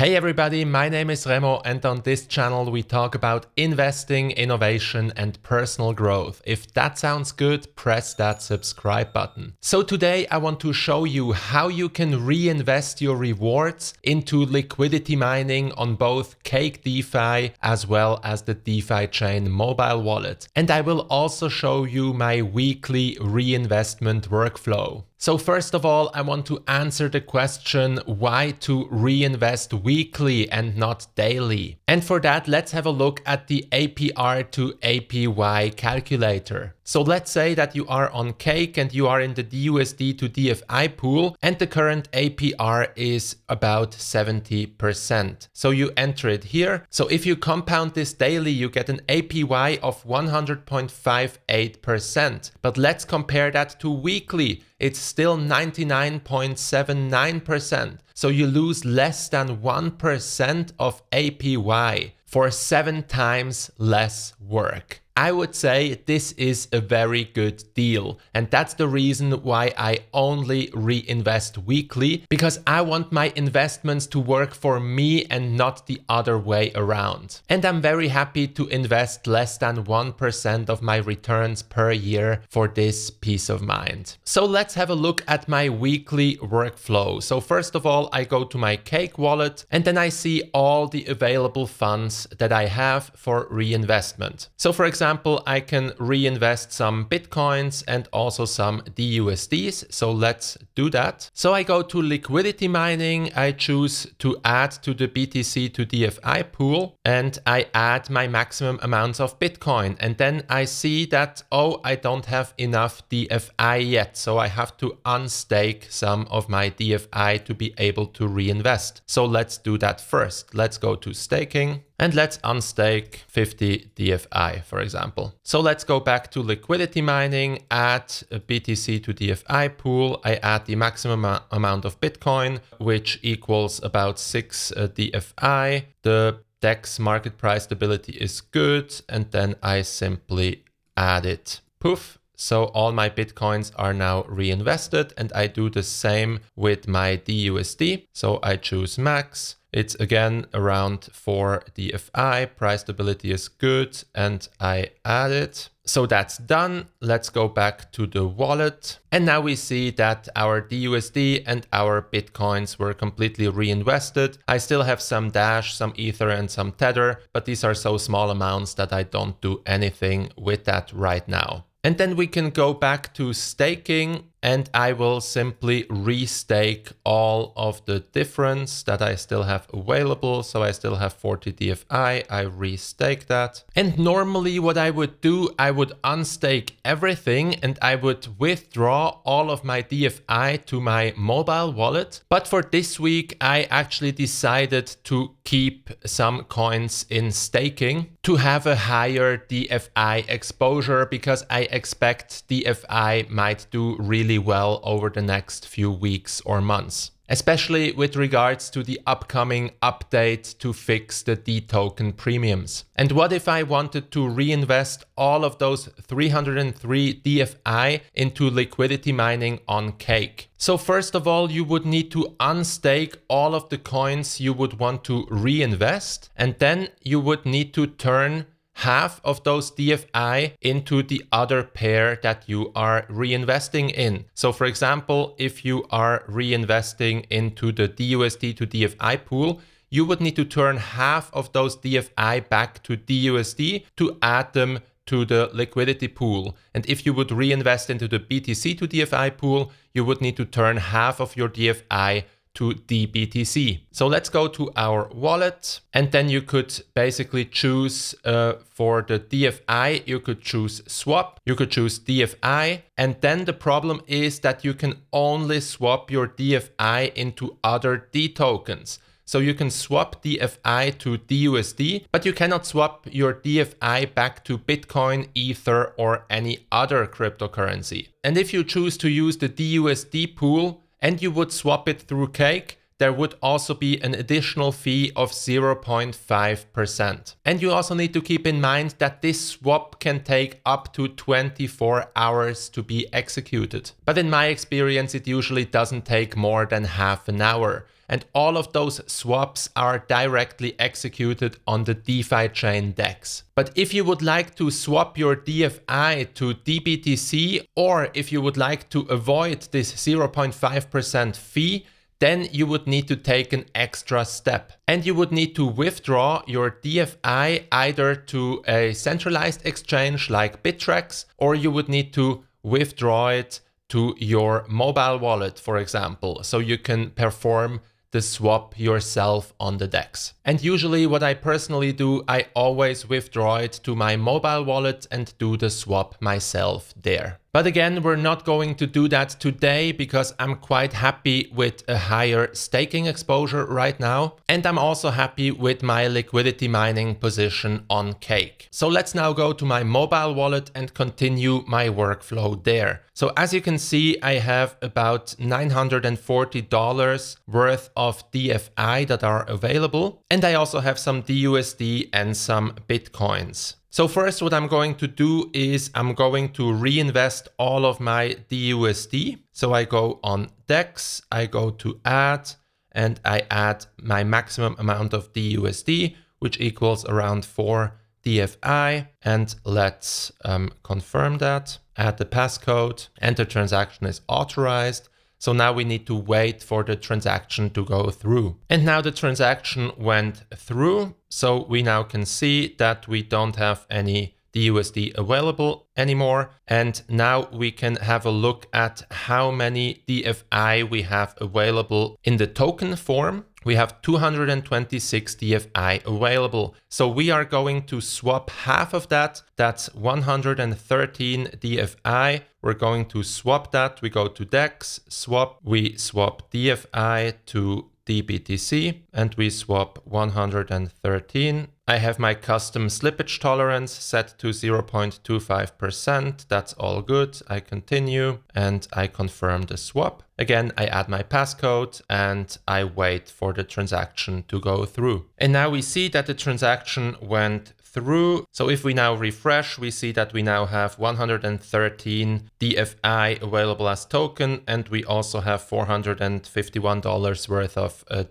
Hey everybody, my name is Remo and on this channel we talk about investing, innovation and personal growth. If that sounds good, press that subscribe button. So today I want to show you how you can reinvest your rewards into liquidity mining on both Cake DeFi as well as the DeFi chain mobile wallet. And I will also show you my weekly reinvestment workflow. So first of all, I want to answer the question why to reinvest weekly and not daily. And for that, let's have a look at the APR to APY calculator. So let's say that you are on Cake and you are in the DUSD to DFI pool and the current APR is about 70%. So you enter it here. So if you compound this daily, you get an APY of 100.58%. But let's compare that to weekly. It's still 99.79%. So you lose less than 1% of APY for seven times less work. I would say this is a very good deal. And that's the reason why I only reinvest weekly because I want my investments to work for me and not the other way around. And I'm very happy to invest less than 1% of my returns per year for this peace of mind. So let's have a look at my weekly workflow. So first of all, I go to my Cake wallet and then I see all the available funds that I have for reinvestment. So for example, example, I can reinvest some Bitcoins and also some DUSDs. So let's do that. So I go to liquidity mining. I choose to add to the BTC to DFI pool and I add my maximum amounts of Bitcoin. And then I see that, oh, I don't have enough DFI yet. So I have to unstake some of my DFI to be able to reinvest. So let's do that first. Let's go to staking. And let's unstake 50 DFI, for example. So let's go back to liquidity mining, add a BTC to DFI pool. I add the maximum amount of Bitcoin, which equals about 6 uh, DFI. The DEX market price stability is good. And then I simply add it. Poof. So all my Bitcoins are now reinvested and I do the same with my DUSD. So I choose max it's again around 4 DFI, price stability is good, and I add it. So that's done. Let's go back to the wallet. And now we see that our DUSD and our Bitcoins were completely reinvested. I still have some Dash, some Ether, and some Tether, but these are so small amounts that I don't do anything with that right now. And then we can go back to staking and I will simply restake all of the difference that I still have available. So I still have 40 DFI, I restake that. And normally what I would do, I would unstake everything and I would withdraw all of my DFI to my mobile wallet. But for this week, I actually decided to keep some coins in staking to have a higher DFI exposure because I expect DFI might do really really well over the next few weeks or months, especially with regards to the upcoming update to fix the D token premiums. And what if I wanted to reinvest all of those 303 DFI into liquidity mining on Cake? So first of all, you would need to unstake all of the coins you would want to reinvest, and then you would need to turn half of those DFI into the other pair that you are reinvesting in. So for example, if you are reinvesting into the DUSD to DFI pool, you would need to turn half of those DFI back to DUSD to add them to the liquidity pool. And if you would reinvest into the BTC to DFI pool, you would need to turn half of your DFI to DBTC. So let's go to our wallet and then you could basically choose uh, for the DFI, you could choose swap, you could choose DFI. And then the problem is that you can only swap your DFI into other D tokens. So you can swap DFI to DUSD, but you cannot swap your DFI back to Bitcoin, Ether, or any other cryptocurrency. And if you choose to use the DUSD pool, and you would swap it through Cake, there would also be an additional fee of 0.5%. And you also need to keep in mind that this swap can take up to 24 hours to be executed. But in my experience, it usually doesn't take more than half an hour. And all of those swaps are directly executed on the DeFi chain DEX. But if you would like to swap your DFI to DBTC or if you would like to avoid this 0.5% fee, then you would need to take an extra step. And you would need to withdraw your DFI either to a centralized exchange like Bittrex, or you would need to withdraw it to your mobile wallet, for example, so you can perform the swap yourself on the DEX. And usually what I personally do, I always withdraw it to my mobile wallet and do the swap myself there. But again, we're not going to do that today because I'm quite happy with a higher staking exposure right now. And I'm also happy with my liquidity mining position on Cake. So let's now go to my mobile wallet and continue my workflow there. So as you can see, I have about $940 worth of DFI that are available. And I also have some DUSD and some Bitcoins. So first what I'm going to do is I'm going to reinvest all of my DUSD. So I go on DEX, I go to add, and I add my maximum amount of DUSD, which equals around 4 DFI. And let's um, confirm that. Add the passcode, enter transaction is authorized. So now we need to wait for the transaction to go through. And now the transaction went through. So we now can see that we don't have any DUSD available anymore. And now we can have a look at how many DFI we have available in the token form we have 226 DFI available. So we are going to swap half of that. That's 113 DFI. We're going to swap that. We go to DEX, swap. We swap DFI to DBTC and we swap 113. I have my custom slippage tolerance set to 0.25%. That's all good. I continue and I confirm the swap. Again, I add my passcode and I wait for the transaction to go through. And now we see that the transaction went through. So if we now refresh, we see that we now have 113 DFI available as token, and we also have $451 worth of uh,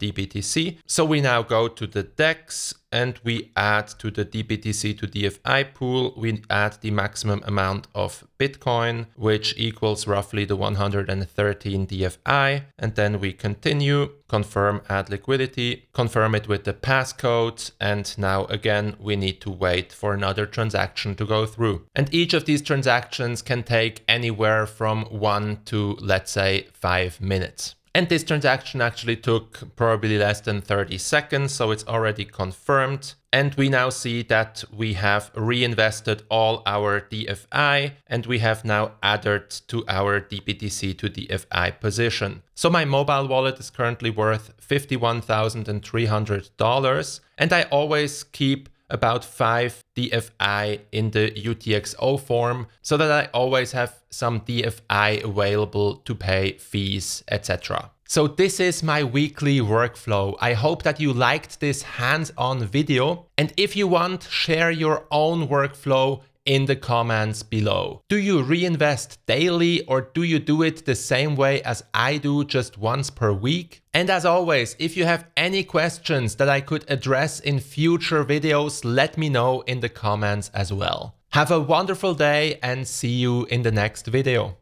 So we now go to the DEX and we add to the DBTC to DFI pool, we add the maximum amount of Bitcoin, which equals roughly the 113 DFI. And then we continue, confirm add liquidity, confirm it with the passcode. And now again, we need to wait for another transaction to go through. And each of these transactions can take anywhere from one to, let's say, five minutes. And this transaction actually took probably less than 30 seconds, so it's already confirmed. And we now see that we have reinvested all our DFI and we have now added to our DBTC to DFI position. So my mobile wallet is currently worth $51,300 and I always keep about 5 DFI in the UTXO form so that I always have some DFI available to pay fees, etc. So this is my weekly workflow. I hope that you liked this hands-on video. And if you want, share your own workflow in the comments below. Do you reinvest daily or do you do it the same way as I do just once per week? And as always, if you have any questions that I could address in future videos, let me know in the comments as well. Have a wonderful day and see you in the next video.